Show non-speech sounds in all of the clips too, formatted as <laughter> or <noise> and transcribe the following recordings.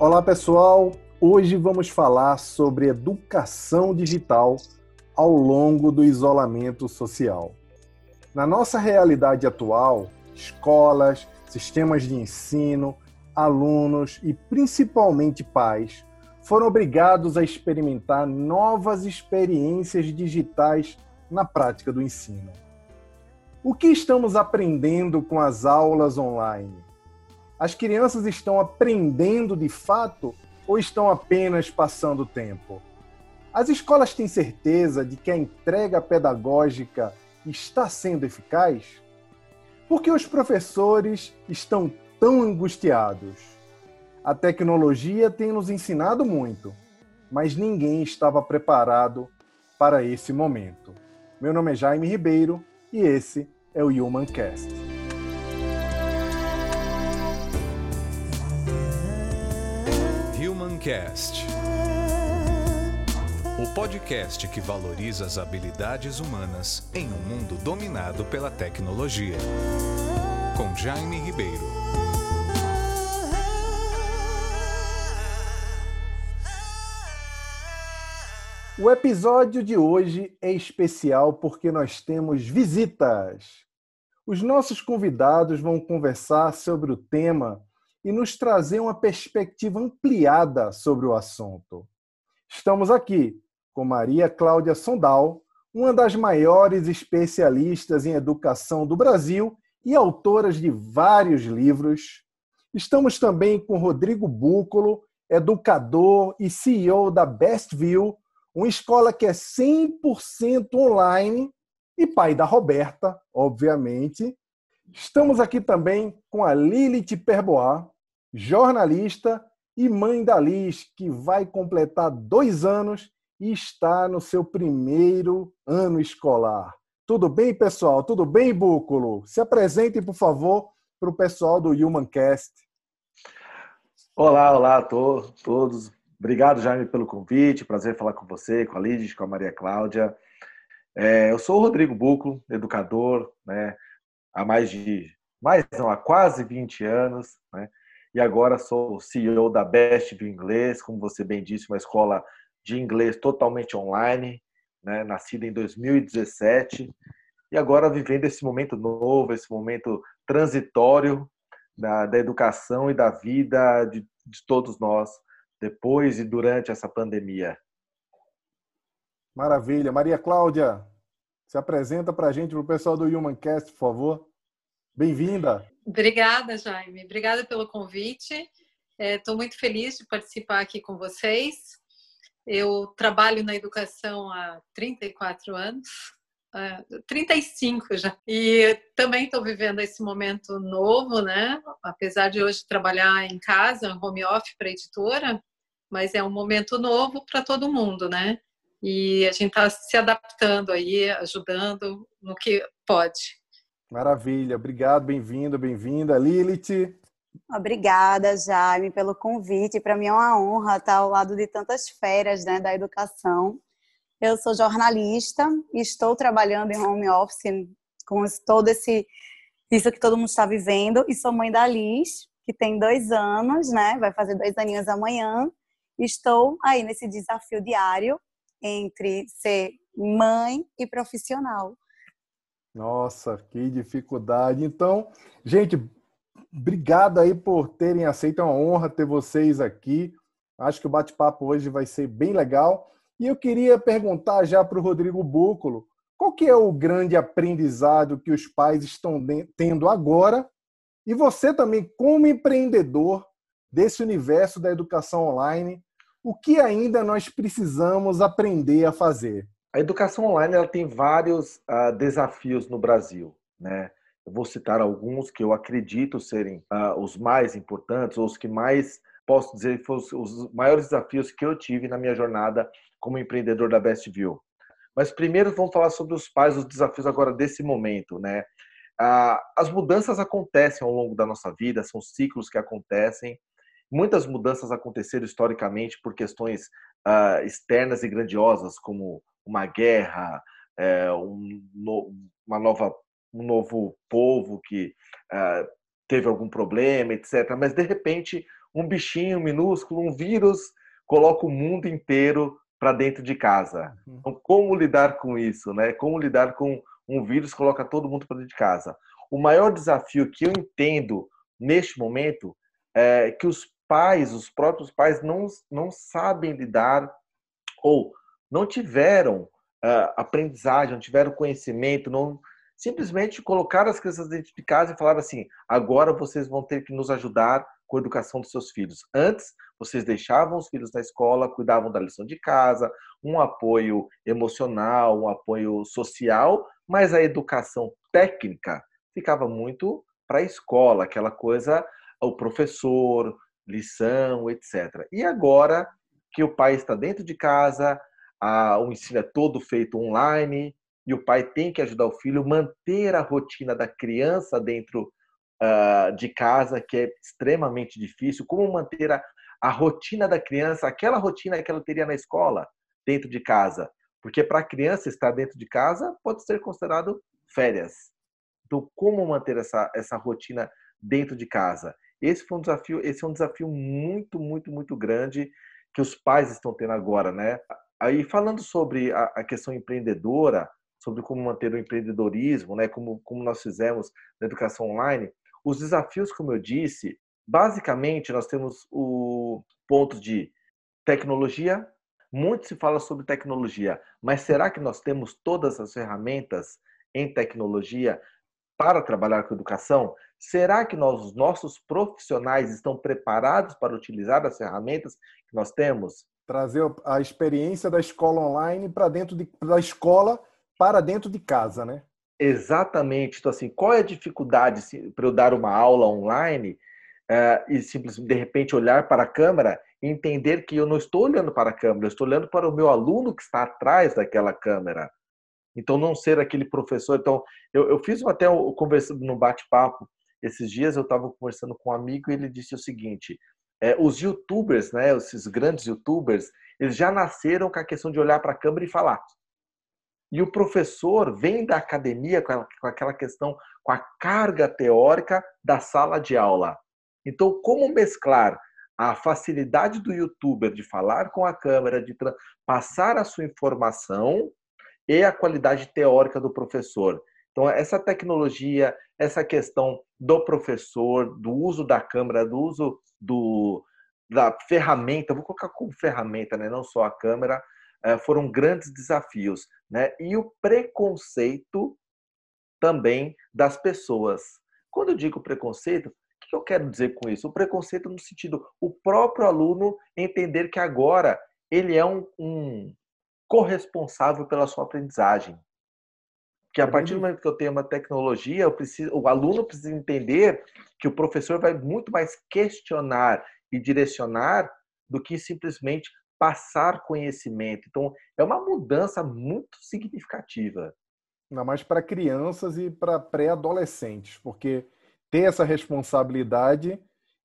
Olá pessoal, hoje vamos falar sobre educação digital ao longo do isolamento social. Na nossa realidade atual, escolas, sistemas de ensino, alunos e principalmente pais foram obrigados a experimentar novas experiências digitais na prática do ensino. O que estamos aprendendo com as aulas online? As crianças estão aprendendo de fato ou estão apenas passando tempo? As escolas têm certeza de que a entrega pedagógica está sendo eficaz? Por que os professores estão tão angustiados? A tecnologia tem nos ensinado muito, mas ninguém estava preparado para esse momento. Meu nome é Jaime Ribeiro e esse é o Humancast. Humancast. O podcast que valoriza as habilidades humanas em um mundo dominado pela tecnologia. Com Jaime Ribeiro. O episódio de hoje é especial porque nós temos visitas. Os nossos convidados vão conversar sobre o tema e nos trazer uma perspectiva ampliada sobre o assunto. Estamos aqui com Maria Cláudia Sondal, uma das maiores especialistas em educação do Brasil e autoras de vários livros. Estamos também com Rodrigo Búcolo, educador e CEO da Bestview, uma escola que é 100% online e pai da Roberta, obviamente. Estamos aqui também com a Lilith Perbois, jornalista e mãe da Liz, que vai completar dois anos e está no seu primeiro ano escolar. Tudo bem, pessoal? Tudo bem, Búculo? Se apresentem, por favor, para o pessoal do Humancast. Olá, olá a todos. Obrigado, Jaime, pelo convite. Prazer falar com você, com a Liz, com a Maria Cláudia. É, eu sou o Rodrigo Búculo, educador, né, há mais de, mais não, há quase 20 anos, né, e agora sou CEO da Best View Inglês, como você bem disse, uma escola de inglês totalmente online, né, nascida em 2017, e agora vivendo esse momento novo, esse momento transitório da, da educação e da vida de, de todos nós, depois e durante essa pandemia. Maravilha. Maria Cláudia, se apresenta para a gente, para o pessoal do Humancast, por favor. Bem-vinda. Obrigada, Jaime. Obrigada pelo convite. Estou é, muito feliz de participar aqui com vocês. Eu trabalho na educação há 34 anos, uh, 35 já. E também estou vivendo esse momento novo, né? Apesar de hoje trabalhar em casa, home office para editora, mas é um momento novo para todo mundo, né? E a gente está se adaptando aí, ajudando no que pode. Maravilha, obrigado, bem-vindo, bem-vinda. Lilith. Obrigada, Jaime, pelo convite. Para mim é uma honra estar ao lado de tantas feras né, da educação. Eu sou jornalista e estou trabalhando em home office com todo esse isso que todo mundo está vivendo e sou mãe da Liz, que tem dois anos, né? Vai fazer dois aninhos amanhã. Estou aí nesse desafio diário entre ser mãe e profissional. Nossa, que dificuldade. Então, gente, obrigado aí por terem aceito. É uma honra ter vocês aqui. Acho que o bate-papo hoje vai ser bem legal. E eu queria perguntar já para o Rodrigo Búculo, qual que é o grande aprendizado que os pais estão tendo agora? E você também, como empreendedor desse universo da educação online, o que ainda nós precisamos aprender a fazer? A educação online ela tem vários uh, desafios no Brasil, né? Eu vou citar alguns que eu acredito serem uh, os mais importantes, ou os que mais, posso dizer, foram os maiores desafios que eu tive na minha jornada como empreendedor da Bestview. Mas primeiro vamos falar sobre os pais, os desafios agora desse momento, né? Uh, as mudanças acontecem ao longo da nossa vida, são ciclos que acontecem. Muitas mudanças aconteceram historicamente por questões uh, externas e grandiosas, como uma guerra, é, um, no, uma nova, um novo povo que uh, teve algum problema, etc. Mas de repente, um bichinho minúsculo, um vírus, coloca o mundo inteiro para dentro de casa. Uhum. Então, como lidar com isso, né? Como lidar com um vírus que coloca todo mundo para dentro de casa? O maior desafio que eu entendo neste momento é que os pais, os próprios pais, não, não sabem lidar ou não tiveram uh, aprendizagem, não tiveram conhecimento, não simplesmente colocaram as crianças dentro de casa e falaram assim: agora vocês vão ter que nos ajudar com a educação dos seus filhos. Antes, vocês deixavam os filhos na escola, cuidavam da lição de casa, um apoio emocional, um apoio social, mas a educação técnica ficava muito para a escola, aquela coisa, o professor, lição, etc. E agora que o pai está dentro de casa, a, o ensino é todo feito online, e o pai tem que ajudar o filho manter a rotina da criança dentro uh, de casa, que é extremamente difícil. Como manter a, a rotina da criança, aquela rotina que ela teria na escola, dentro de casa. Porque para a criança estar dentro de casa pode ser considerado férias. Então, como manter essa, essa rotina dentro de casa? Esse foi um desafio, esse é um desafio muito, muito, muito grande que os pais estão tendo agora, né? Aí falando sobre a, a questão empreendedora, sobre como manter o empreendedorismo, né, como, como nós fizemos na educação online, os desafios, como eu disse, basicamente nós temos o ponto de tecnologia. Muito se fala sobre tecnologia, mas será que nós temos todas as ferramentas em tecnologia para trabalhar com educação? Será que nós, os nossos profissionais estão preparados para utilizar as ferramentas que nós temos? Trazer a experiência da escola online para dentro de, da escola para dentro de casa, né? Exatamente. Então, assim, qual é a dificuldade para eu dar uma aula online uh, e simplesmente, de repente, olhar para a câmera e entender que eu não estou olhando para a câmera, eu estou olhando para o meu aluno que está atrás daquela câmera. Então, não ser aquele professor. Então, eu, eu fiz até conversando no bate-papo esses dias, eu estava conversando com um amigo e ele disse o seguinte: é, os youtubers, né, esses grandes youtubers, eles já nasceram com a questão de olhar para a câmera e falar. E o professor vem da academia com aquela questão, com a carga teórica da sala de aula. Então, como mesclar a facilidade do youtuber de falar com a câmera, de passar a sua informação e a qualidade teórica do professor? Então, essa tecnologia, essa questão do professor, do uso da câmera, do uso do, da ferramenta, vou colocar como ferramenta, né? não só a câmera, eh, foram grandes desafios. Né? E o preconceito também das pessoas. Quando eu digo preconceito, o que eu quero dizer com isso? O preconceito no sentido, o próprio aluno entender que agora ele é um, um corresponsável pela sua aprendizagem. Que a partir do momento que eu tenho uma tecnologia, eu preciso, o aluno precisa entender que o professor vai muito mais questionar e direcionar do que simplesmente passar conhecimento. Então, é uma mudança muito significativa. Ainda mais para crianças e para pré-adolescentes, porque ter essa responsabilidade,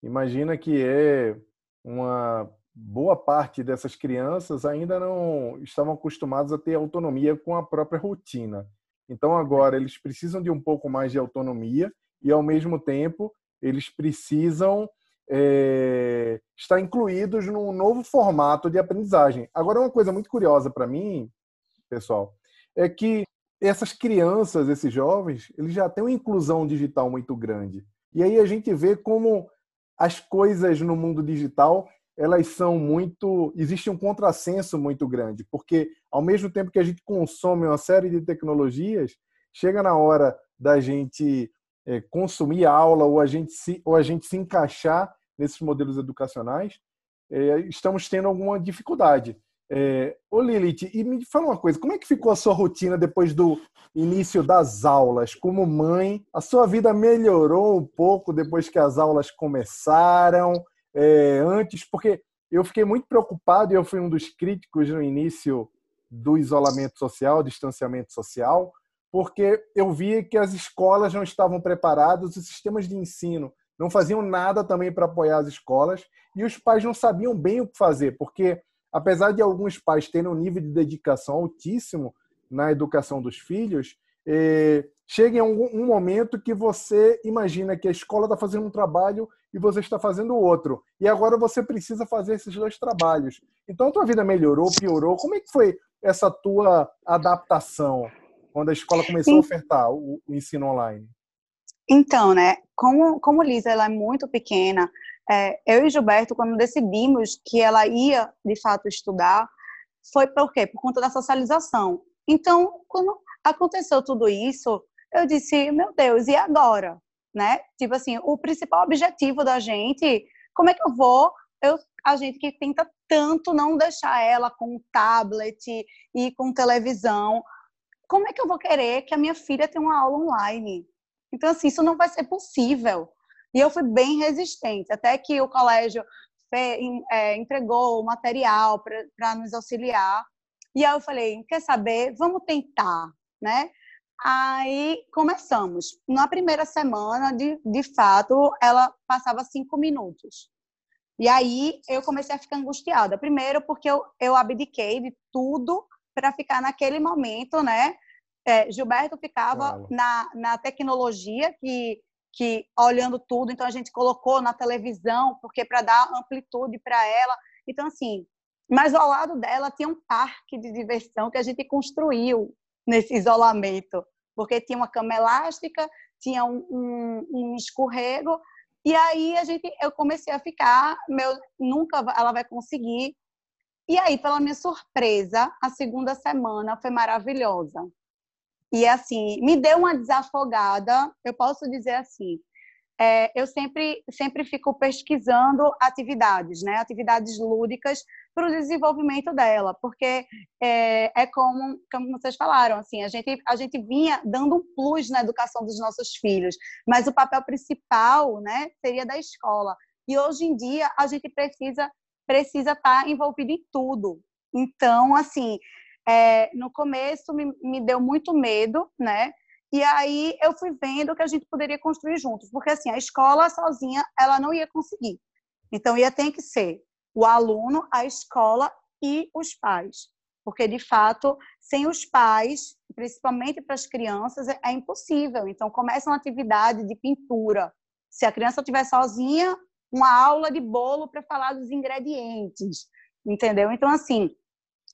imagina que é uma boa parte dessas crianças ainda não estavam acostumadas a ter autonomia com a própria rotina. Então agora eles precisam de um pouco mais de autonomia e ao mesmo tempo eles precisam é, estar incluídos num novo formato de aprendizagem. Agora, uma coisa muito curiosa para mim, pessoal, é que essas crianças, esses jovens, eles já têm uma inclusão digital muito grande. E aí a gente vê como as coisas no mundo digital elas são muito. Existe um contrassenso muito grande, porque ao mesmo tempo que a gente consome uma série de tecnologias, chega na hora da gente é, consumir aula ou a gente se, ou a gente se encaixar nesses modelos educacionais, é, estamos tendo alguma dificuldade. É, ô Lilith, e me fala uma coisa, como é que ficou a sua rotina depois do início das aulas? Como mãe, a sua vida melhorou um pouco depois que as aulas começaram? É, antes, porque eu fiquei muito preocupado e eu fui um dos críticos no início do isolamento social, distanciamento social, porque eu via que as escolas não estavam preparadas, os sistemas de ensino não faziam nada também para apoiar as escolas e os pais não sabiam bem o que fazer, porque apesar de alguns pais terem um nível de dedicação altíssimo na educação dos filhos, eh, chega em um, um momento que você imagina que a escola está fazendo um trabalho e você está fazendo outro. E agora você precisa fazer esses dois trabalhos. Então a tua vida melhorou, piorou? Como é que foi essa tua adaptação quando a escola começou a ofertar o, o ensino online? Então, né, como, como Lisa ela é muito pequena, é, eu e Gilberto, quando decidimos que ela ia, de fato, estudar, foi por quê? Por conta da socialização. Então, quando aconteceu tudo isso, eu disse, meu Deus, e agora? Né? Tipo assim, o principal objetivo da gente, como é que eu vou, eu, a gente que tenta tanto não deixar ela com tablet e com televisão, como é que eu vou querer que a minha filha tenha uma aula online? Então, assim, isso não vai ser possível. E eu fui bem resistente, até que o colégio é, entregou o material para nos auxiliar. E aí eu falei, quer saber? Vamos tentar, né? Aí começamos. Na primeira semana, de, de fato, ela passava cinco minutos. E aí eu comecei a ficar angustiada. Primeiro, porque eu, eu abdiquei de tudo para ficar naquele momento, né? É, Gilberto ficava claro. na, na tecnologia, que que olhando tudo, então a gente colocou na televisão, porque para dar amplitude para ela. Então assim, mas ao lado dela tinha um parque de diversão que a gente construiu nesse isolamento, porque tinha uma cama elástica, tinha um, um, um escorrego, e aí a gente, eu comecei a ficar, meu, nunca ela vai conseguir. E aí, pela minha surpresa, a segunda semana foi maravilhosa. E assim, me deu uma desafogada, eu posso dizer assim. É, eu sempre, sempre fico pesquisando atividades, né? atividades lúdicas para o desenvolvimento dela, porque é, é, como, como vocês falaram, assim, a gente, a gente vinha dando um plus na educação dos nossos filhos, mas o papel principal né, seria da escola. E hoje em dia a gente precisa precisa estar envolvido em tudo. Então, assim, é, no começo me, me deu muito medo, né? E aí eu fui vendo que a gente poderia construir juntos, porque assim, a escola sozinha, ela não ia conseguir. Então ia ter que ser o aluno, a escola e os pais. Porque de fato, sem os pais, principalmente para as crianças, é, é impossível. Então começa uma atividade de pintura. Se a criança estiver sozinha, uma aula de bolo para falar dos ingredientes, entendeu? Então assim,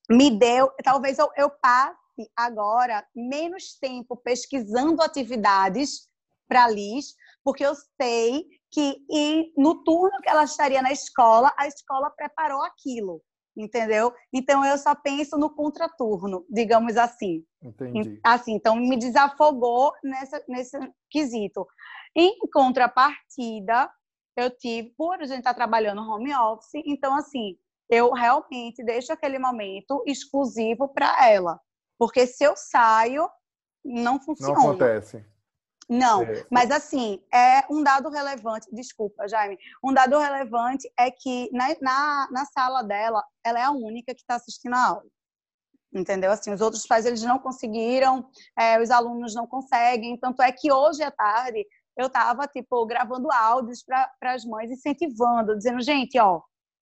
me deu, talvez eu, eu passe agora menos tempo pesquisando atividades para a Liz, porque eu sei que e no turno que ela estaria na escola, a escola preparou aquilo, entendeu? Então eu só penso no contraturno, digamos assim. Entendi. Assim, então me desafogou nessa, nesse quesito. Em contrapartida, eu tive, por a gente estar tá trabalhando home office, então assim, eu realmente deixo aquele momento exclusivo para ela. Porque se eu saio, não funciona. Não acontece. Não, é. mas assim, é um dado relevante, desculpa, Jaime, um dado relevante é que na, na, na sala dela, ela é a única que está assistindo a aula. Entendeu? Assim, os outros pais, eles não conseguiram, é, os alunos não conseguem, tanto é que hoje à tarde eu estava, tipo, gravando áudios para as mães, incentivando, dizendo, gente, ó,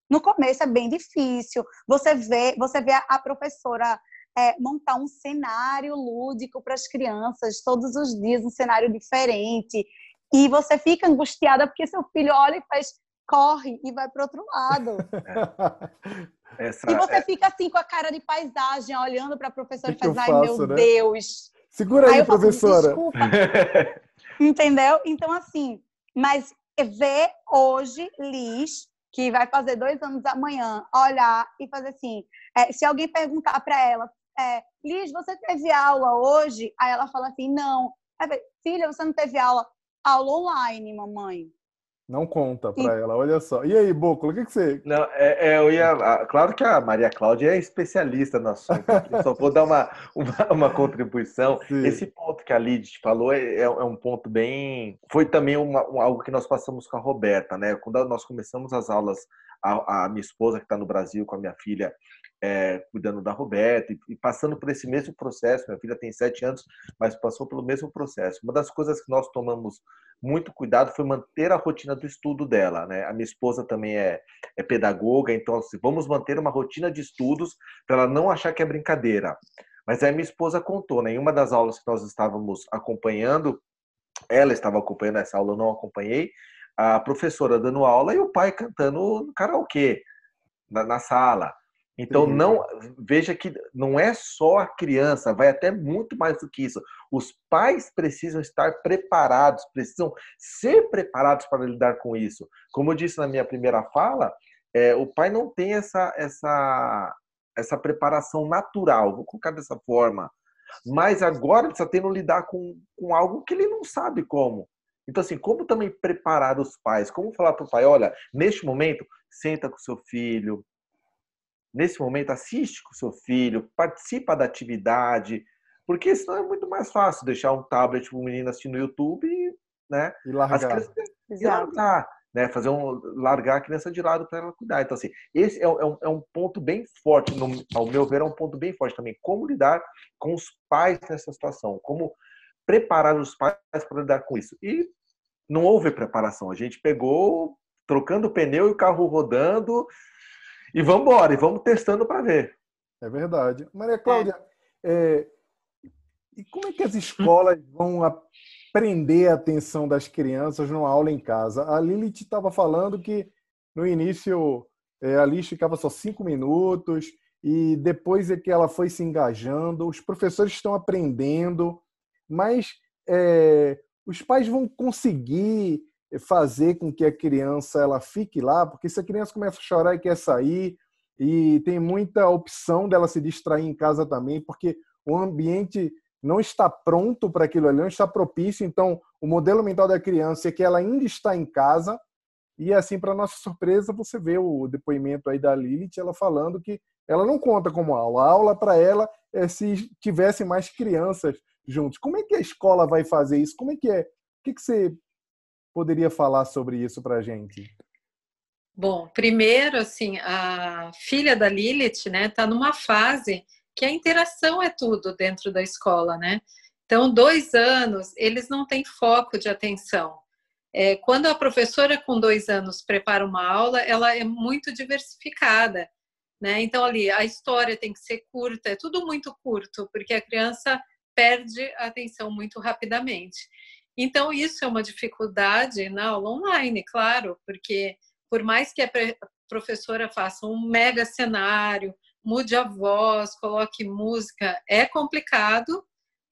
no começo é bem difícil. Você vê, você vê a professora é, montar um cenário lúdico para as crianças todos os dias, um cenário diferente. E você fica angustiada porque seu filho olha e faz, corre e vai para outro lado. É. <laughs> Essa, e você é... fica assim com a cara de paisagem, olhando para a professora que e faz, ai faço, meu né? Deus. Segura aí, aí professora. Desculpa. <laughs> Entendeu? Então, assim, mas ver hoje Liz que vai fazer dois anos amanhã, olhar e fazer assim. É, se alguém perguntar para ela, é, Liz, você teve aula hoje? Aí ela fala assim, não. Aí, Filha, você não teve aula? Aula online, mamãe. Não conta para ela, olha só. E aí, Bocolo, o que, que você. Não, é, é, eu ia. Claro que a Maria Cláudia é especialista no assunto. só <laughs> vou dar uma, uma, uma contribuição. Sim. Esse ponto que a Lid falou é, é, é, um ponto bem. Foi também uma, um, algo que nós passamos com a Roberta, né? Quando nós começamos as aulas, a, a minha esposa, que está no Brasil, com a minha filha, é, cuidando da Roberta e, e, passando por esse mesmo processo. Minha filha tem sete anos, mas passou pelo mesmo processo. Uma das coisas que nós tomamos muito cuidado foi manter a rotina do estudo dela. Né? A minha esposa também é, é pedagoga, então assim, vamos manter uma rotina de estudos para ela não achar que é brincadeira. Mas aí minha esposa contou, né? Em uma das aulas que nós estávamos acompanhando, ela estava acompanhando essa aula, eu não acompanhei, a professora dando aula e o pai cantando karaokê, na, na sala. Então não veja que não é só a criança, vai até muito mais do que isso. Os pais precisam estar preparados, precisam ser preparados para lidar com isso. Como eu disse na minha primeira fala, é, o pai não tem essa essa essa preparação natural, vou colocar dessa forma. Mas agora ele está tendo lidar com, com algo que ele não sabe como. Então, assim, como também preparar os pais? Como falar para o pai, olha, neste momento, senta com seu filho, nesse momento, assiste com seu filho, participa da atividade, porque senão é muito mais fácil deixar um tablet para o menino assistir no YouTube, né? E largar. As e largar, né? Fazer um largar a criança de lado para ela cuidar. Então assim, esse é, um, é um é ponto bem forte, no, ao meu ver, é um ponto bem forte também. Como lidar com os pais nessa situação? Como preparar os pais para lidar com isso? E não houve preparação. A gente pegou trocando o pneu e o carro rodando e vamos embora, e vamos testando para ver. É verdade. Maria Cláudia, é. É, e como é que as escolas vão prender a atenção das crianças numa aula em casa? A Lilith estava falando que no início é, a lista ficava só cinco minutos e depois é que ela foi se engajando, os professores estão aprendendo, mas é, os pais vão conseguir fazer com que a criança ela fique lá, porque se a criança começa a chorar e quer sair, e tem muita opção dela se distrair em casa também, porque o ambiente não está pronto para aquilo ali, não está propício. Então, o modelo mental da criança é que ela ainda está em casa. E assim, para nossa surpresa, você vê o depoimento aí da Lilith, ela falando que ela não conta como aula. A aula para ela é se tivesse mais crianças juntos. Como é que a escola vai fazer isso? Como é que é? O que, que você poderia falar sobre isso para a gente? Bom, primeiro, assim, a filha da Lilith, né, está numa fase que a interação é tudo dentro da escola, né? Então, dois anos, eles não têm foco de atenção. É, quando a professora com dois anos prepara uma aula, ela é muito diversificada, né? Então, ali, a história tem que ser curta, é tudo muito curto, porque a criança perde a atenção muito rapidamente. Então, isso é uma dificuldade na aula online, claro, porque por mais que a professora faça um mega cenário, mude a voz, coloque música, é complicado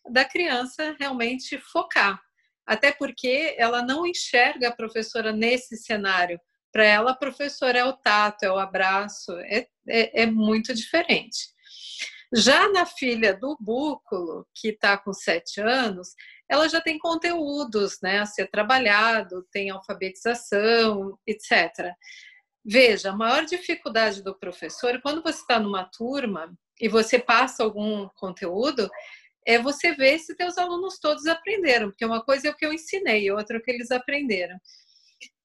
da criança realmente focar. Até porque ela não enxerga a professora nesse cenário. Para ela, a professora é o tato, é o abraço, é, é, é muito diferente. Já na filha do Búculo, que está com sete anos, ela já tem conteúdos né, a ser trabalhado, tem alfabetização, etc. Veja, a maior dificuldade do professor, quando você está numa turma e você passa algum conteúdo, é você ver se teus alunos todos aprenderam, porque uma coisa é o que eu ensinei, outra é o que eles aprenderam.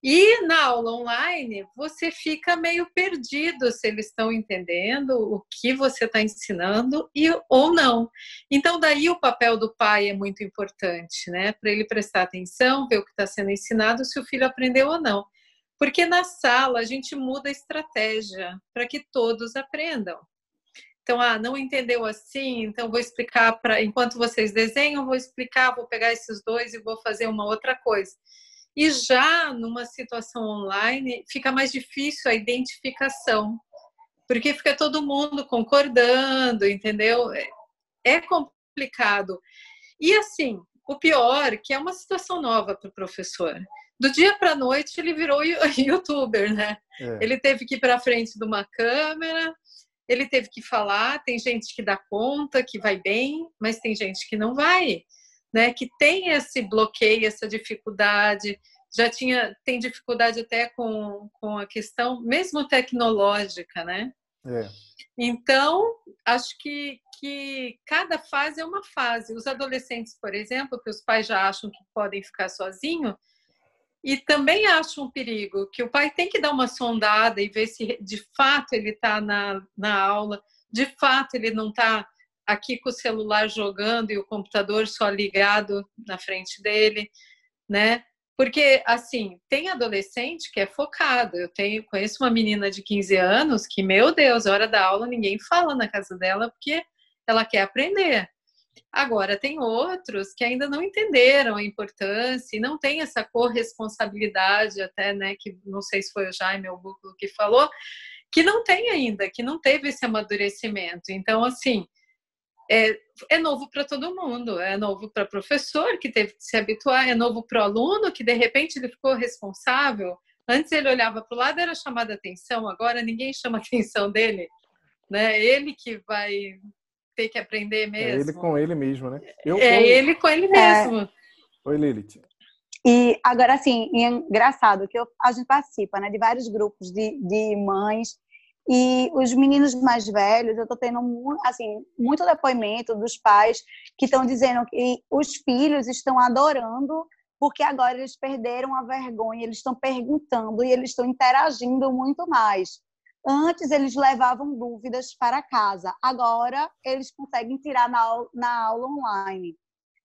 E na aula online, você fica meio perdido se eles estão entendendo o que você está ensinando e, ou não. Então, daí o papel do pai é muito importante, né? Para ele prestar atenção, ver o que está sendo ensinado, se o filho aprendeu ou não. Porque na sala a gente muda a estratégia para que todos aprendam. Então, ah, não entendeu assim, então vou explicar para. Enquanto vocês desenham, vou explicar, vou pegar esses dois e vou fazer uma outra coisa. E já numa situação online, fica mais difícil a identificação, porque fica todo mundo concordando, entendeu? É, é complicado. E assim, o pior, que é uma situação nova para o professor do dia para a noite ele virou <laughs> youtuber, né? É. Ele teve que ir para frente de uma câmera, ele teve que falar. Tem gente que dá conta, que vai bem, mas tem gente que não vai, né? Que tem esse bloqueio, essa dificuldade. Já tinha, tem dificuldade até com, com a questão, mesmo tecnológica, né? É. Então, acho que, que cada fase é uma fase. Os adolescentes, por exemplo, que os pais já acham que podem ficar sozinhos, e também acho um perigo que o pai tem que dar uma sondada e ver se de fato ele está na, na aula, de fato ele não está aqui com o celular jogando e o computador só ligado na frente dele, né? Porque, assim, tem adolescente que é focado. Eu tenho, conheço uma menina de 15 anos que, meu Deus, hora da aula ninguém fala na casa dela porque ela quer aprender. Agora, tem outros que ainda não entenderam a importância e não tem essa corresponsabilidade, até, né, que não sei se foi o Jaime ou o Buclo que falou, que não tem ainda, que não teve esse amadurecimento. Então, assim, é, é novo para todo mundo, é novo para o professor que teve que se habituar, é novo para o aluno que de repente ele ficou responsável. Antes ele olhava para o lado era chamada atenção, agora ninguém chama <laughs> atenção dele, né? Ele que vai ter que aprender mesmo. É ele com ele mesmo, né? Eu, é ele com ele mesmo. É... Oi, Lilith. E agora, assim, é engraçado que eu, a gente participa né, de vários grupos de, de mães e os meninos mais velhos, eu estou tendo assim, muito depoimento dos pais que estão dizendo que os filhos estão adorando porque agora eles perderam a vergonha, eles estão perguntando e eles estão interagindo muito mais. Antes eles levavam dúvidas para casa, agora eles conseguem tirar na, na aula online.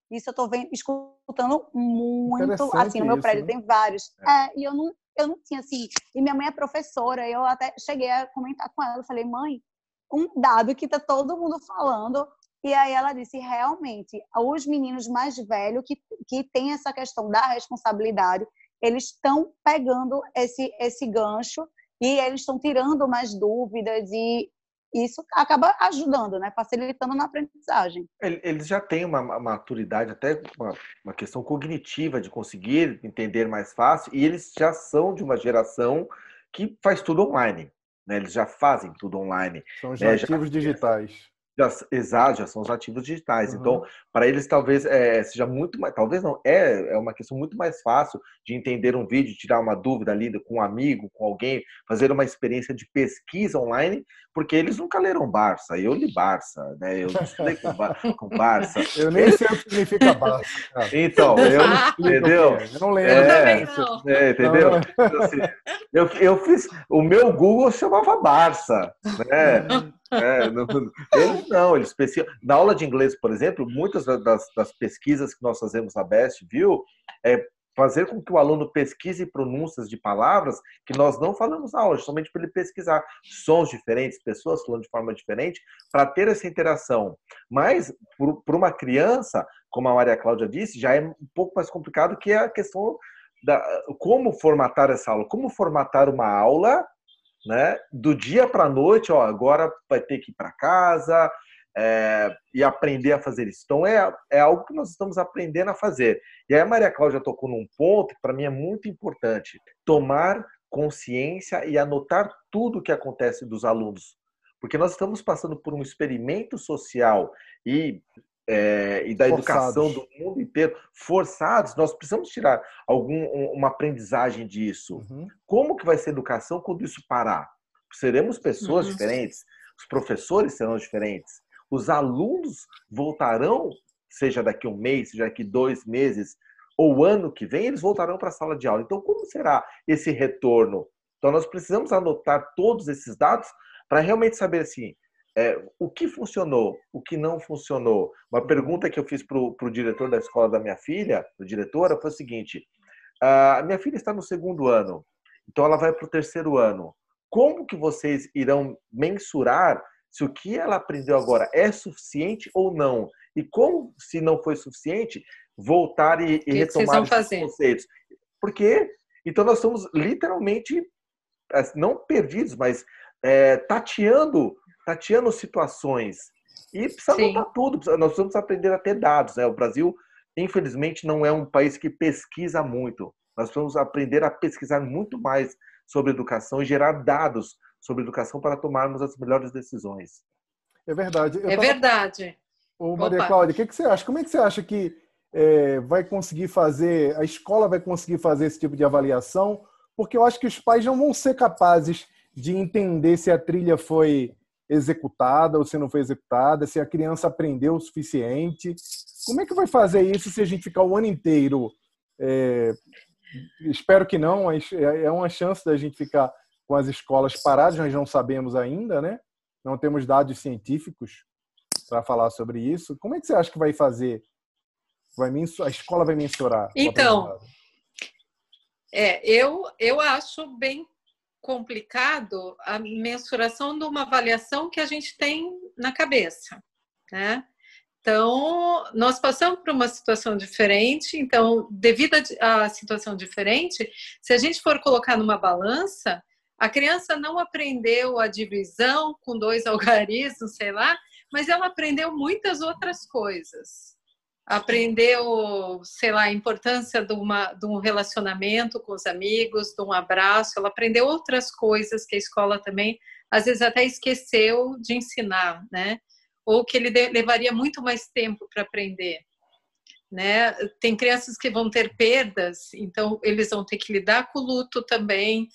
Isso eu estou escutando muito, assim, no meu prédio né? tem vários. É. É, e eu não, eu não tinha assim. E minha mãe é professora, eu até cheguei a comentar com ela, falei, mãe, um dado que tá todo mundo falando. E aí ela disse, realmente, os meninos mais velhos que, que têm essa questão da responsabilidade, eles estão pegando esse, esse gancho e eles estão tirando mais dúvidas e isso acaba ajudando, né? facilitando na aprendizagem. Eles já têm uma, maturidade, até uma, uma, questão cognitiva de conseguir entender mais fácil, e eles já são de uma geração que faz tudo online. Né? Eles já fazem tudo online. São os né? nativos já, digitais. Já, exato, já são os ativos digitais. Uhum. Então, para eles, talvez é, seja muito mais. Talvez não, é, é uma questão muito mais fácil de entender um vídeo, tirar uma dúvida ali com um amigo, com alguém, fazer uma experiência de pesquisa online, porque eles nunca leram Barça. Eu li Barça, né? Eu estudei com, <laughs> com Barça. Eu nem sei o que significa Barça. Cara. Então, eu, entendeu? Eu não lembro. É, não. É, entendeu? Não. Então, assim, eu, eu fiz. O meu Google chamava Barça, né? É, não, eles não, eles pesquisam. Na aula de inglês, por exemplo, muitas das, das pesquisas que nós fazemos na Best View é fazer com que o aluno pesquise pronúncias de palavras que nós não falamos na aula, somente para ele pesquisar sons diferentes, pessoas falando de forma diferente, para ter essa interação. Mas, para uma criança, como a Maria Cláudia disse, já é um pouco mais complicado que é a questão da como formatar essa aula, como formatar uma aula né? Do dia para a noite, ó, agora vai ter que ir para casa é, e aprender a fazer isso. Então é, é algo que nós estamos aprendendo a fazer. E aí a Maria Cláudia tocou num ponto que para mim é muito importante: tomar consciência e anotar tudo o que acontece dos alunos. Porque nós estamos passando por um experimento social e é, e da forçados. educação do mundo inteiro, forçados, nós precisamos tirar algum, uma aprendizagem disso. Uhum. Como que vai ser a educação quando isso parar? Seremos pessoas uhum. diferentes, os professores serão diferentes, os alunos voltarão, seja daqui um mês, seja daqui dois meses, ou ano que vem, eles voltarão para a sala de aula. Então, como será esse retorno? Então, nós precisamos anotar todos esses dados para realmente saber assim, é, o que funcionou, o que não funcionou. Uma pergunta que eu fiz para o diretor da escola da minha filha, a diretora, foi o seguinte: a minha filha está no segundo ano, então ela vai para o terceiro ano. Como que vocês irão mensurar se o que ela aprendeu agora é suficiente ou não? E como, se não foi suficiente, voltar e, e retomar os conceitos? Porque então nós estamos literalmente não perdidos, mas é, tateando tateando situações. E precisa Sim. anotar tudo, nós precisamos aprender a ter dados. Né? O Brasil, infelizmente, não é um país que pesquisa muito. Nós precisamos aprender a pesquisar muito mais sobre educação e gerar dados sobre educação para tomarmos as melhores decisões. É verdade. Eu é tava... verdade. Ô, Maria Opa. Cláudia, o que, que, você acha? Como é que você acha que é, vai conseguir fazer, a escola vai conseguir fazer esse tipo de avaliação? Porque eu acho que os pais não vão ser capazes de entender se a trilha foi executada ou se não foi executada, se a criança aprendeu o suficiente. Como é que vai fazer isso se a gente ficar o ano inteiro? É, espero que não, é, é uma chance da gente ficar com as escolas paradas, nós não sabemos ainda, né? Não temos dados científicos para falar sobre isso. Como é que você acha que vai fazer? Vai a escola vai mensurar? Então, é, eu, eu acho bem complicado a mensuração de uma avaliação que a gente tem na cabeça. né? Então, nós passamos por uma situação diferente. Então, devido à situação diferente, se a gente for colocar numa balança, a criança não aprendeu a divisão com dois <laughs> algarismos, sei lá, mas ela aprendeu muitas outras coisas. Aprendeu, sei lá, a importância de, uma, de um relacionamento com os amigos, de um abraço. Ela aprendeu outras coisas que a escola também, às vezes, até esqueceu de ensinar, né? Ou que ele levaria muito mais tempo para aprender. Né? Tem crianças que vão ter perdas, então eles vão ter que lidar com o luto também.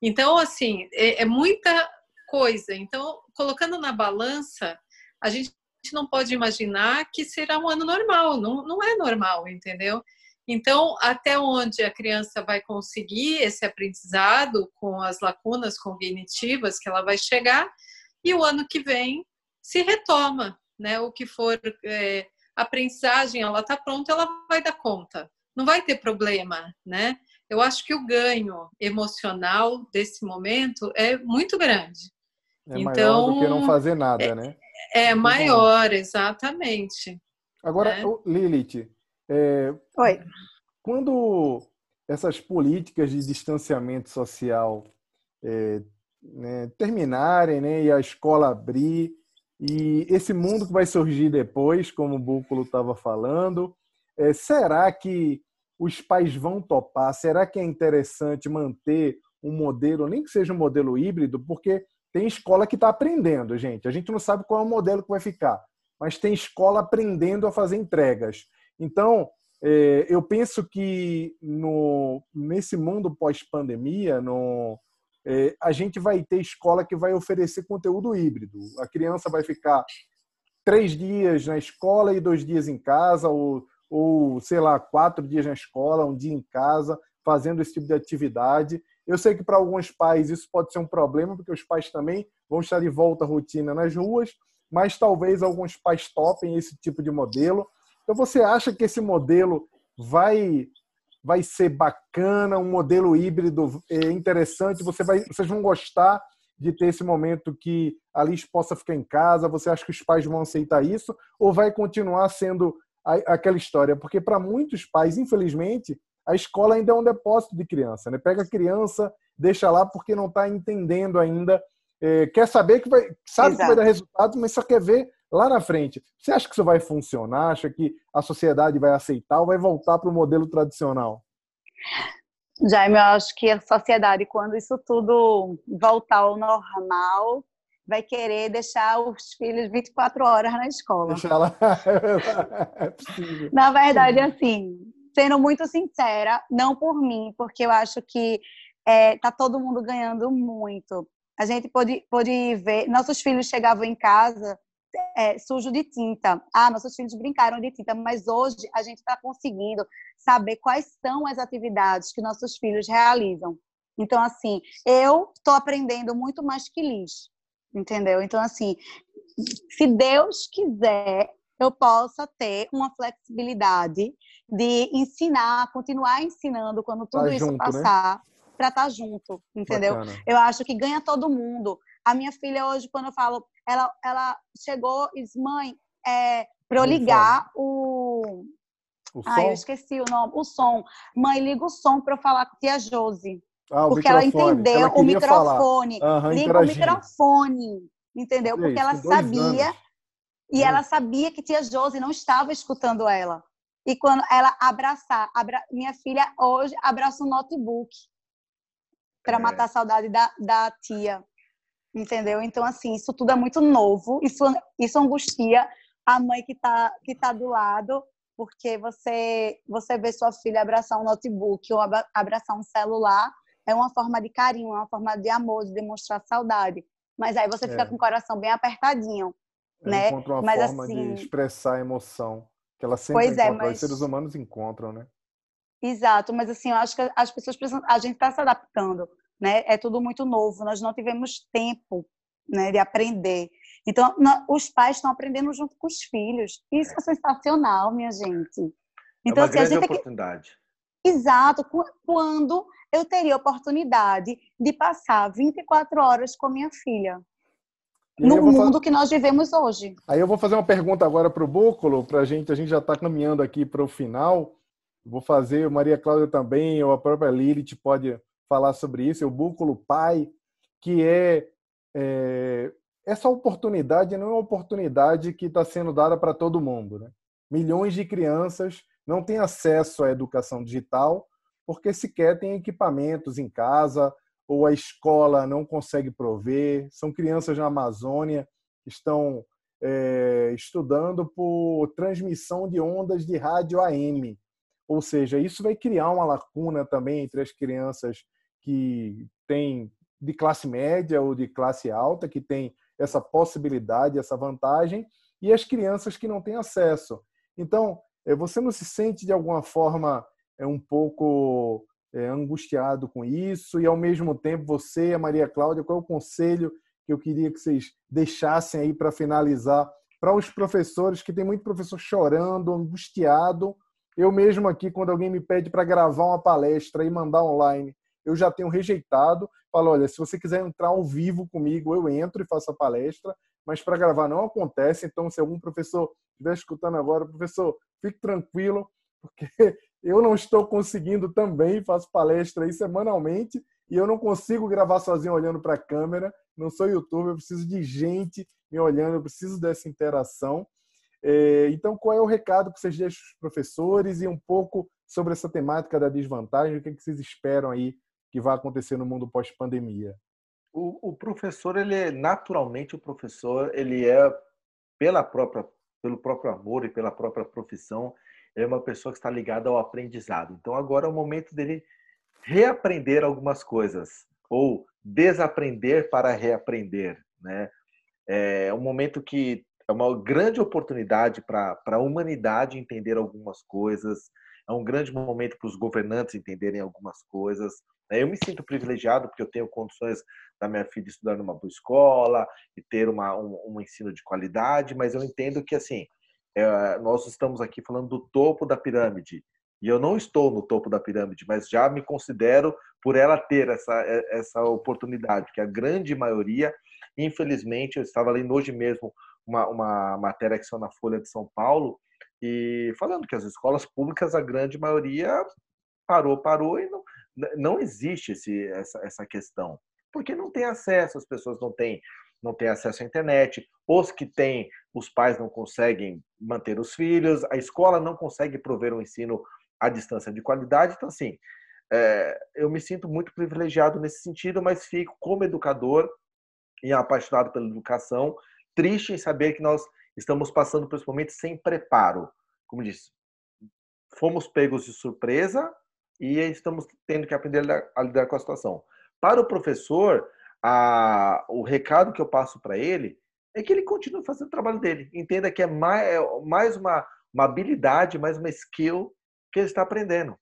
Então, assim, é, é muita coisa. Então, colocando na balança, a gente não pode imaginar que será um ano normal. Não, não é normal, entendeu? Então, até onde a criança vai conseguir esse aprendizado com as lacunas cognitivas que ela vai chegar, e o ano que vem se retoma, né? O que for é, aprendizagem, ela está pronta, ela vai dar conta. Não vai ter problema, né? eu acho que o ganho emocional desse momento é muito grande. É então, maior do que não fazer nada, é, né? É maior, exatamente. Agora, é. Lilith, é, Oi. quando essas políticas de distanciamento social é, né, terminarem né, e a escola abrir, e esse mundo que vai surgir depois, como o Búculo estava falando, é, será que os pais vão topar? Será que é interessante manter um modelo, nem que seja um modelo híbrido, porque tem escola que está aprendendo, gente. A gente não sabe qual é o modelo que vai ficar, mas tem escola aprendendo a fazer entregas. Então, é, eu penso que no, nesse mundo pós-pandemia, é, a gente vai ter escola que vai oferecer conteúdo híbrido. A criança vai ficar três dias na escola e dois dias em casa, ou ou sei lá, quatro dias na escola, um dia em casa, fazendo esse tipo de atividade. Eu sei que para alguns pais isso pode ser um problema, porque os pais também vão estar de volta à rotina nas ruas, mas talvez alguns pais topem esse tipo de modelo. Então você acha que esse modelo vai vai ser bacana, um modelo híbrido é interessante, você vai, vocês vão gostar de ter esse momento que a Liz possa ficar em casa? Você acha que os pais vão aceitar isso? Ou vai continuar sendo aquela história, porque para muitos pais, infelizmente, a escola ainda é um depósito de criança, né? Pega a criança, deixa lá porque não está entendendo ainda, é, quer saber que vai, sabe Exato. que vai dar resultado, mas só quer ver lá na frente. Você acha que isso vai funcionar? Acha que a sociedade vai aceitar ou vai voltar para o modelo tradicional? Jaime, eu acho que a sociedade, quando isso tudo voltar ao normal, vai querer deixar os filhos 24 horas na escola. Deixa ela. <laughs> é possível. Na verdade, assim, sendo muito sincera, não por mim, porque eu acho que é, tá todo mundo ganhando muito. A gente pode, pode ver, nossos filhos chegavam em casa é, sujo de tinta. Ah, nossos filhos brincaram de tinta, mas hoje a gente está conseguindo saber quais são as atividades que nossos filhos realizam. Então, assim, eu estou aprendendo muito mais que lixo entendeu? Então, assim, se Deus quiser, eu possa ter uma flexibilidade de ensinar, continuar ensinando quando tudo tá isso junto, né? passar, né? para estar tá junto, entendeu? Bacana. Eu acho que ganha todo mundo. A minha filha hoje, quando eu falo, ela, ela chegou e disse, mãe, é, para eu ligar o. O Ai, som? eu esqueci o nome. O som. Mãe, liga o som para eu falar com a tia Josi. Ah, porque ela entendeu ela o microfone. Uhum, liga o microfone, entendeu? Porque ela sabia anos. E ela sabia que tia Josi não estava escutando ela. E quando ela abraçar, abra... minha filha hoje abraça um notebook para é. matar a saudade da, da tia, entendeu? Então assim, isso tudo é muito novo, isso isso angustia a mãe que está que tá do lado, porque você você vê sua filha abraçar um notebook ou abraçar um celular é uma forma de carinho, é uma forma de amor, de demonstrar saudade. Mas aí você fica é. com o coração bem apertadinho, ela né? Encontra uma mas, forma assim... de expressar a emoção que ela sempre pois é, encontra, é, mas... os seres humanos encontram, né? Exato, mas assim, eu acho que as pessoas precisam, a gente está se adaptando, né? É tudo muito novo, nós não tivemos tempo, né, de aprender. Então, os pais estão aprendendo junto com os filhos. Isso é sensacional, minha gente. Então, é uma assim, grande a gente oportunidade. Que... Exato, quando eu teria a oportunidade de passar 24 horas com minha filha. No mundo fazer... que nós vivemos hoje. Aí eu vou fazer uma pergunta agora para o Búculo, para a gente, a gente já está caminhando aqui para o final. Vou fazer, Maria Cláudia também, ou a própria Lilith pode falar sobre isso. O Búculo Pai, que é, é essa oportunidade não é uma oportunidade que está sendo dada para todo mundo. Né? Milhões de crianças não têm acesso à educação digital porque sequer têm equipamentos em casa, ou a escola não consegue prover. São crianças na Amazônia que estão é, estudando por transmissão de ondas de rádio AM. Ou seja, isso vai criar uma lacuna também entre as crianças que têm de classe média ou de classe alta, que têm essa possibilidade, essa vantagem, e as crianças que não têm acesso. Então, é, você não se sente de alguma forma é um pouco é, angustiado com isso e ao mesmo tempo você, a Maria Cláudia, qual é o conselho que eu queria que vocês deixassem aí para finalizar para os professores que tem muito professor chorando, angustiado. Eu mesmo aqui quando alguém me pede para gravar uma palestra e mandar online, eu já tenho rejeitado. Falo, olha, se você quiser entrar ao vivo comigo, eu entro e faço a palestra, mas para gravar não acontece. Então, se algum professor estiver escutando agora, professor, fique tranquilo, porque eu não estou conseguindo também, faço palestra aí semanalmente e eu não consigo gravar sozinho olhando para a câmera. Não sou youtuber, eu preciso de gente me olhando, eu preciso dessa interação. É, então, qual é o recado que vocês deixam os professores e um pouco sobre essa temática da desvantagem? O que, é que vocês esperam aí que vai acontecer no mundo pós-pandemia? O, o, professor, ele é naturalmente o professor, ele é pela própria, pelo próprio amor e pela própria profissão, é uma pessoa que está ligada ao aprendizado. Então agora é o momento dele reaprender algumas coisas ou desaprender para reaprender, né? É um momento que é uma grande oportunidade para a humanidade entender algumas coisas, é um grande momento para os governantes entenderem algumas coisas. Né? Eu me sinto privilegiado porque eu tenho condições da minha filha estudar numa boa escola e ter uma, um, um ensino de qualidade, mas eu entendo que assim é, nós estamos aqui falando do topo da pirâmide. E eu não estou no topo da pirâmide, mas já me considero por ela ter essa, é, essa oportunidade, que a grande maioria, infelizmente, eu estava lendo hoje mesmo uma, uma matéria que saiu na Folha de São Paulo, e falando que as escolas públicas, a grande maioria parou, parou, e não, não existe esse, essa, essa questão. Porque não tem acesso, as pessoas não têm não têm acesso à internet, os que têm, os pais não conseguem manter os filhos, a escola não consegue prover um ensino à distância de qualidade. Então, assim, é, eu me sinto muito privilegiado nesse sentido, mas fico como educador e apaixonado pela educação, triste em saber que nós estamos passando por esse momento sem preparo. Como disse, fomos pegos de surpresa e estamos tendo que aprender a lidar com a situação. Para o professor, a, o recado que eu passo para ele é que ele continue fazendo o trabalho dele. Entenda que é mais, é mais uma, uma habilidade, mais uma skill que ele está aprendendo.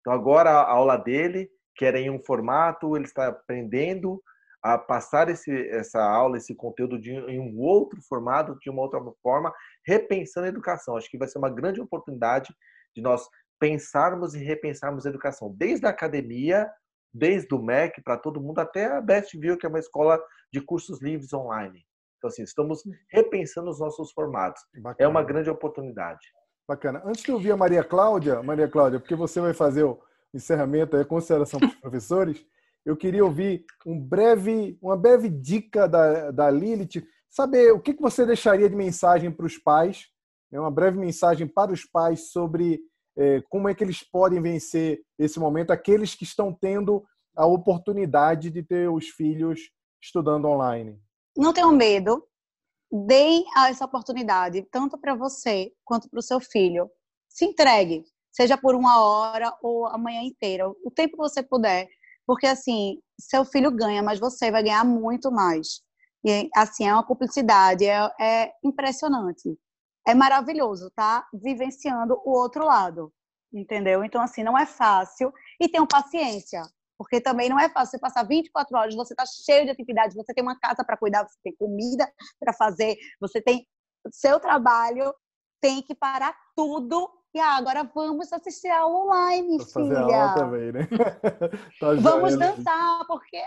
Então, agora a aula dele, que era em um formato, ele está aprendendo a passar esse, essa aula, esse conteúdo de, em um outro formato, de uma outra forma, repensando a educação. Acho que vai ser uma grande oportunidade de nós pensarmos e repensarmos a educação, desde a academia desde o MEC para todo mundo até a Best View, que é uma escola de cursos livres online. Então, assim, estamos repensando os nossos formatos. Bacana. É uma grande oportunidade. Bacana. Antes de eu ouvir a Maria Cláudia, Maria Cláudia, porque você vai fazer o encerramento, a consideração para os <laughs> professores, eu queria ouvir um breve, uma breve dica da, da Lilith, saber o que, que você deixaria de mensagem para os pais, né? uma breve mensagem para os pais sobre como é que eles podem vencer esse momento, aqueles que estão tendo a oportunidade de ter os filhos estudando online? Não tenham medo, deem essa oportunidade, tanto para você quanto para o seu filho. Se entregue, seja por uma hora ou a manhã inteira, o tempo que você puder, porque assim, seu filho ganha, mas você vai ganhar muito mais. E assim, é uma cumplicidade, é, é impressionante é maravilhoso, tá? Vivenciando o outro lado, entendeu? Então, assim, não é fácil. E tenham paciência, porque também não é fácil você passar 24 horas, você tá cheio de atividades, você tem uma casa para cuidar, você tem comida para fazer, você tem seu trabalho, tem que parar tudo. E ah, agora vamos assistir aula online, Vou filha. Fazer aula também, né? <laughs> tá vamos dançar, porque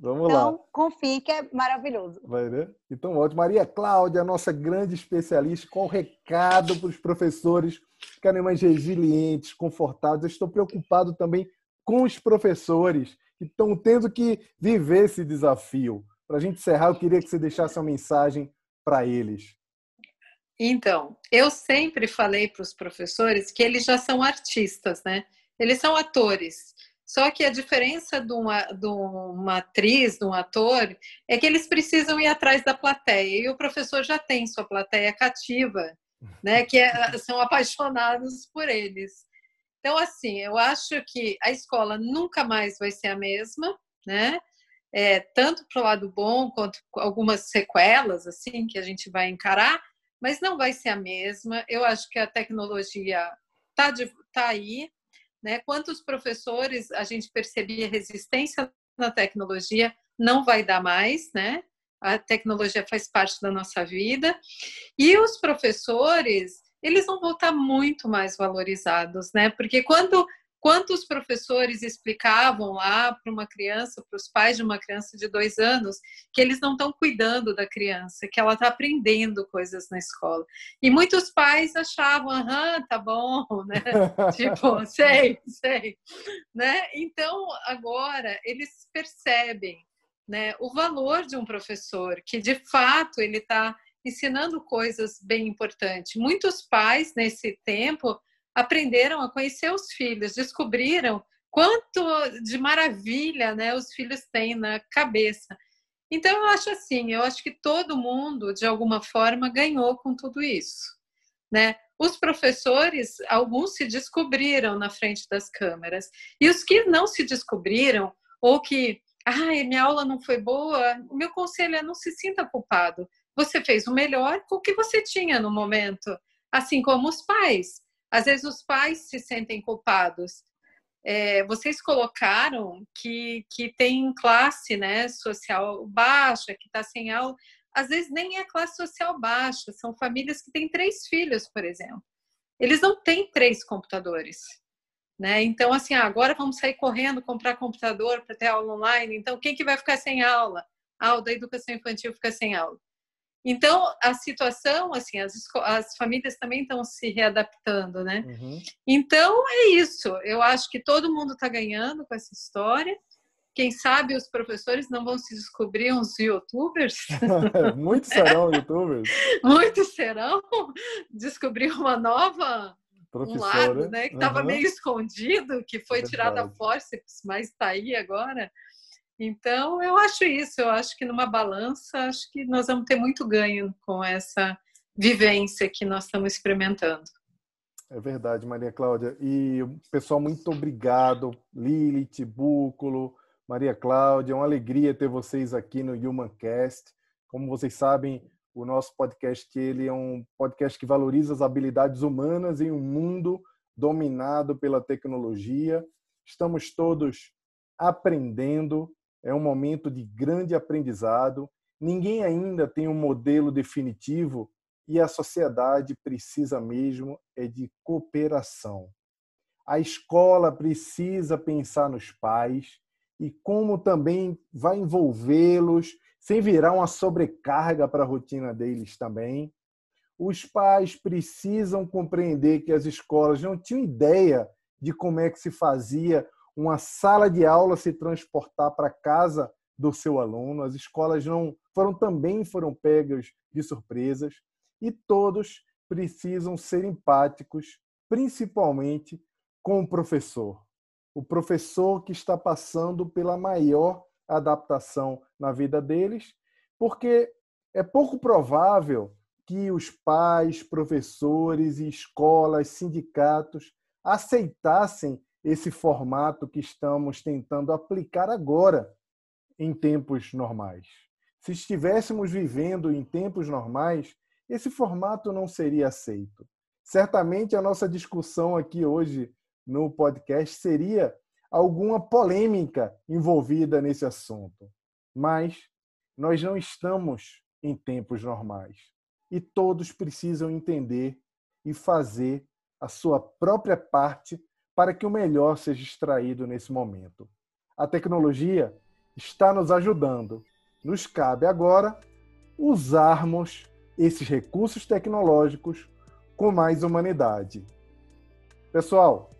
Vamos então, lá. confie que é maravilhoso. Vai ver? Então, ótimo. Maria Cláudia, nossa grande especialista, qual o recado para os professores ficarem mais resilientes, confortáveis? Eu estou preocupado também com os professores que estão tendo que viver esse desafio. Para a gente encerrar, eu queria que você deixasse uma mensagem para eles. Então, eu sempre falei para os professores que eles já são artistas, né? Eles são atores. Só que a diferença de uma, de uma atriz, de um ator, é que eles precisam ir atrás da plateia. E o professor já tem sua plateia cativa, né? Que é, <laughs> são apaixonados por eles. Então, assim, eu acho que a escola nunca mais vai ser a mesma, né? É, tanto para o lado bom quanto algumas sequelas, assim, que a gente vai encarar, mas não vai ser a mesma. Eu acho que a tecnologia está tá aí, né? Quantos professores a gente percebia resistência na tecnologia, não vai dar mais, né? A tecnologia faz parte da nossa vida. E os professores, eles vão voltar muito mais valorizados, né? Porque quando Quantos professores explicavam lá para uma criança, para os pais de uma criança de dois anos, que eles não estão cuidando da criança, que ela está aprendendo coisas na escola. E muitos pais achavam, aham, tá bom, né? <laughs> tipo, sei, sei. Né? Então, agora, eles percebem né, o valor de um professor, que de fato ele está ensinando coisas bem importantes. Muitos pais, nesse tempo, aprenderam a conhecer os filhos, descobriram quanto de maravilha né, os filhos têm na cabeça. Então, eu acho assim, eu acho que todo mundo, de alguma forma, ganhou com tudo isso. Né? Os professores, alguns se descobriram na frente das câmeras. E os que não se descobriram, ou que, ah, minha aula não foi boa, o meu conselho é não se sinta culpado. Você fez o melhor com o que você tinha no momento. Assim como os pais. Às vezes os pais se sentem culpados. É, vocês colocaram que, que tem classe né, social baixa, que está sem aula. Às vezes nem é classe social baixa, são famílias que têm três filhos, por exemplo. Eles não têm três computadores. Né? Então, assim, ah, agora vamos sair correndo comprar computador para ter aula online. Então, quem que vai ficar sem aula? Ah, o da educação infantil fica sem aula. Então, a situação, assim, as, as famílias também estão se readaptando, né? Uhum. Então, é isso. Eu acho que todo mundo está ganhando com essa história. Quem sabe os professores não vão se descobrir uns youtubers? <laughs> Muitos serão youtubers. <laughs> Muitos serão. Descobrir uma nova um lado, né? Que estava uhum. meio escondido, que foi é tirado a forceps, mas está aí agora. Então, eu acho isso, eu acho que numa balança, acho que nós vamos ter muito ganho com essa vivência que nós estamos experimentando. É verdade, Maria Cláudia. E, pessoal, muito obrigado. Lilith, Búculo, Maria Cláudia, é uma alegria ter vocês aqui no Humancast. Como vocês sabem, o nosso podcast ele é um podcast que valoriza as habilidades humanas em um mundo dominado pela tecnologia. Estamos todos aprendendo é um momento de grande aprendizado. Ninguém ainda tem um modelo definitivo e a sociedade precisa mesmo é de cooperação. A escola precisa pensar nos pais e como também vai envolvê-los sem virar uma sobrecarga para a rotina deles também. Os pais precisam compreender que as escolas não tinham ideia de como é que se fazia uma sala de aula se transportar para casa do seu aluno. As escolas não foram também foram pegas de surpresas e todos precisam ser empáticos, principalmente com o professor. O professor que está passando pela maior adaptação na vida deles, porque é pouco provável que os pais, professores e escolas, sindicatos aceitassem esse formato que estamos tentando aplicar agora em tempos normais. Se estivéssemos vivendo em tempos normais, esse formato não seria aceito. Certamente a nossa discussão aqui hoje no podcast seria alguma polêmica envolvida nesse assunto. Mas nós não estamos em tempos normais e todos precisam entender e fazer a sua própria parte para que o melhor seja extraído nesse momento. A tecnologia está nos ajudando. Nos cabe agora usarmos esses recursos tecnológicos com mais humanidade. Pessoal,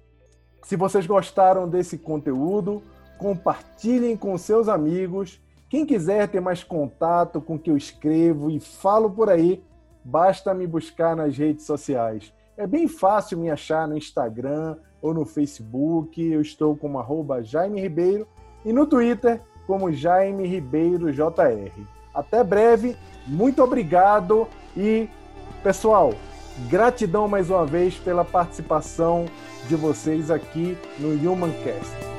se vocês gostaram desse conteúdo, compartilhem com seus amigos. Quem quiser ter mais contato com o que eu escrevo e falo por aí, basta me buscar nas redes sociais. É bem fácil me achar no Instagram ou no Facebook. Eu estou como arroba Jaime Ribeiro e no Twitter como Jaime Ribeiro JR. Até breve, muito obrigado e, pessoal, gratidão mais uma vez pela participação de vocês aqui no Humancast.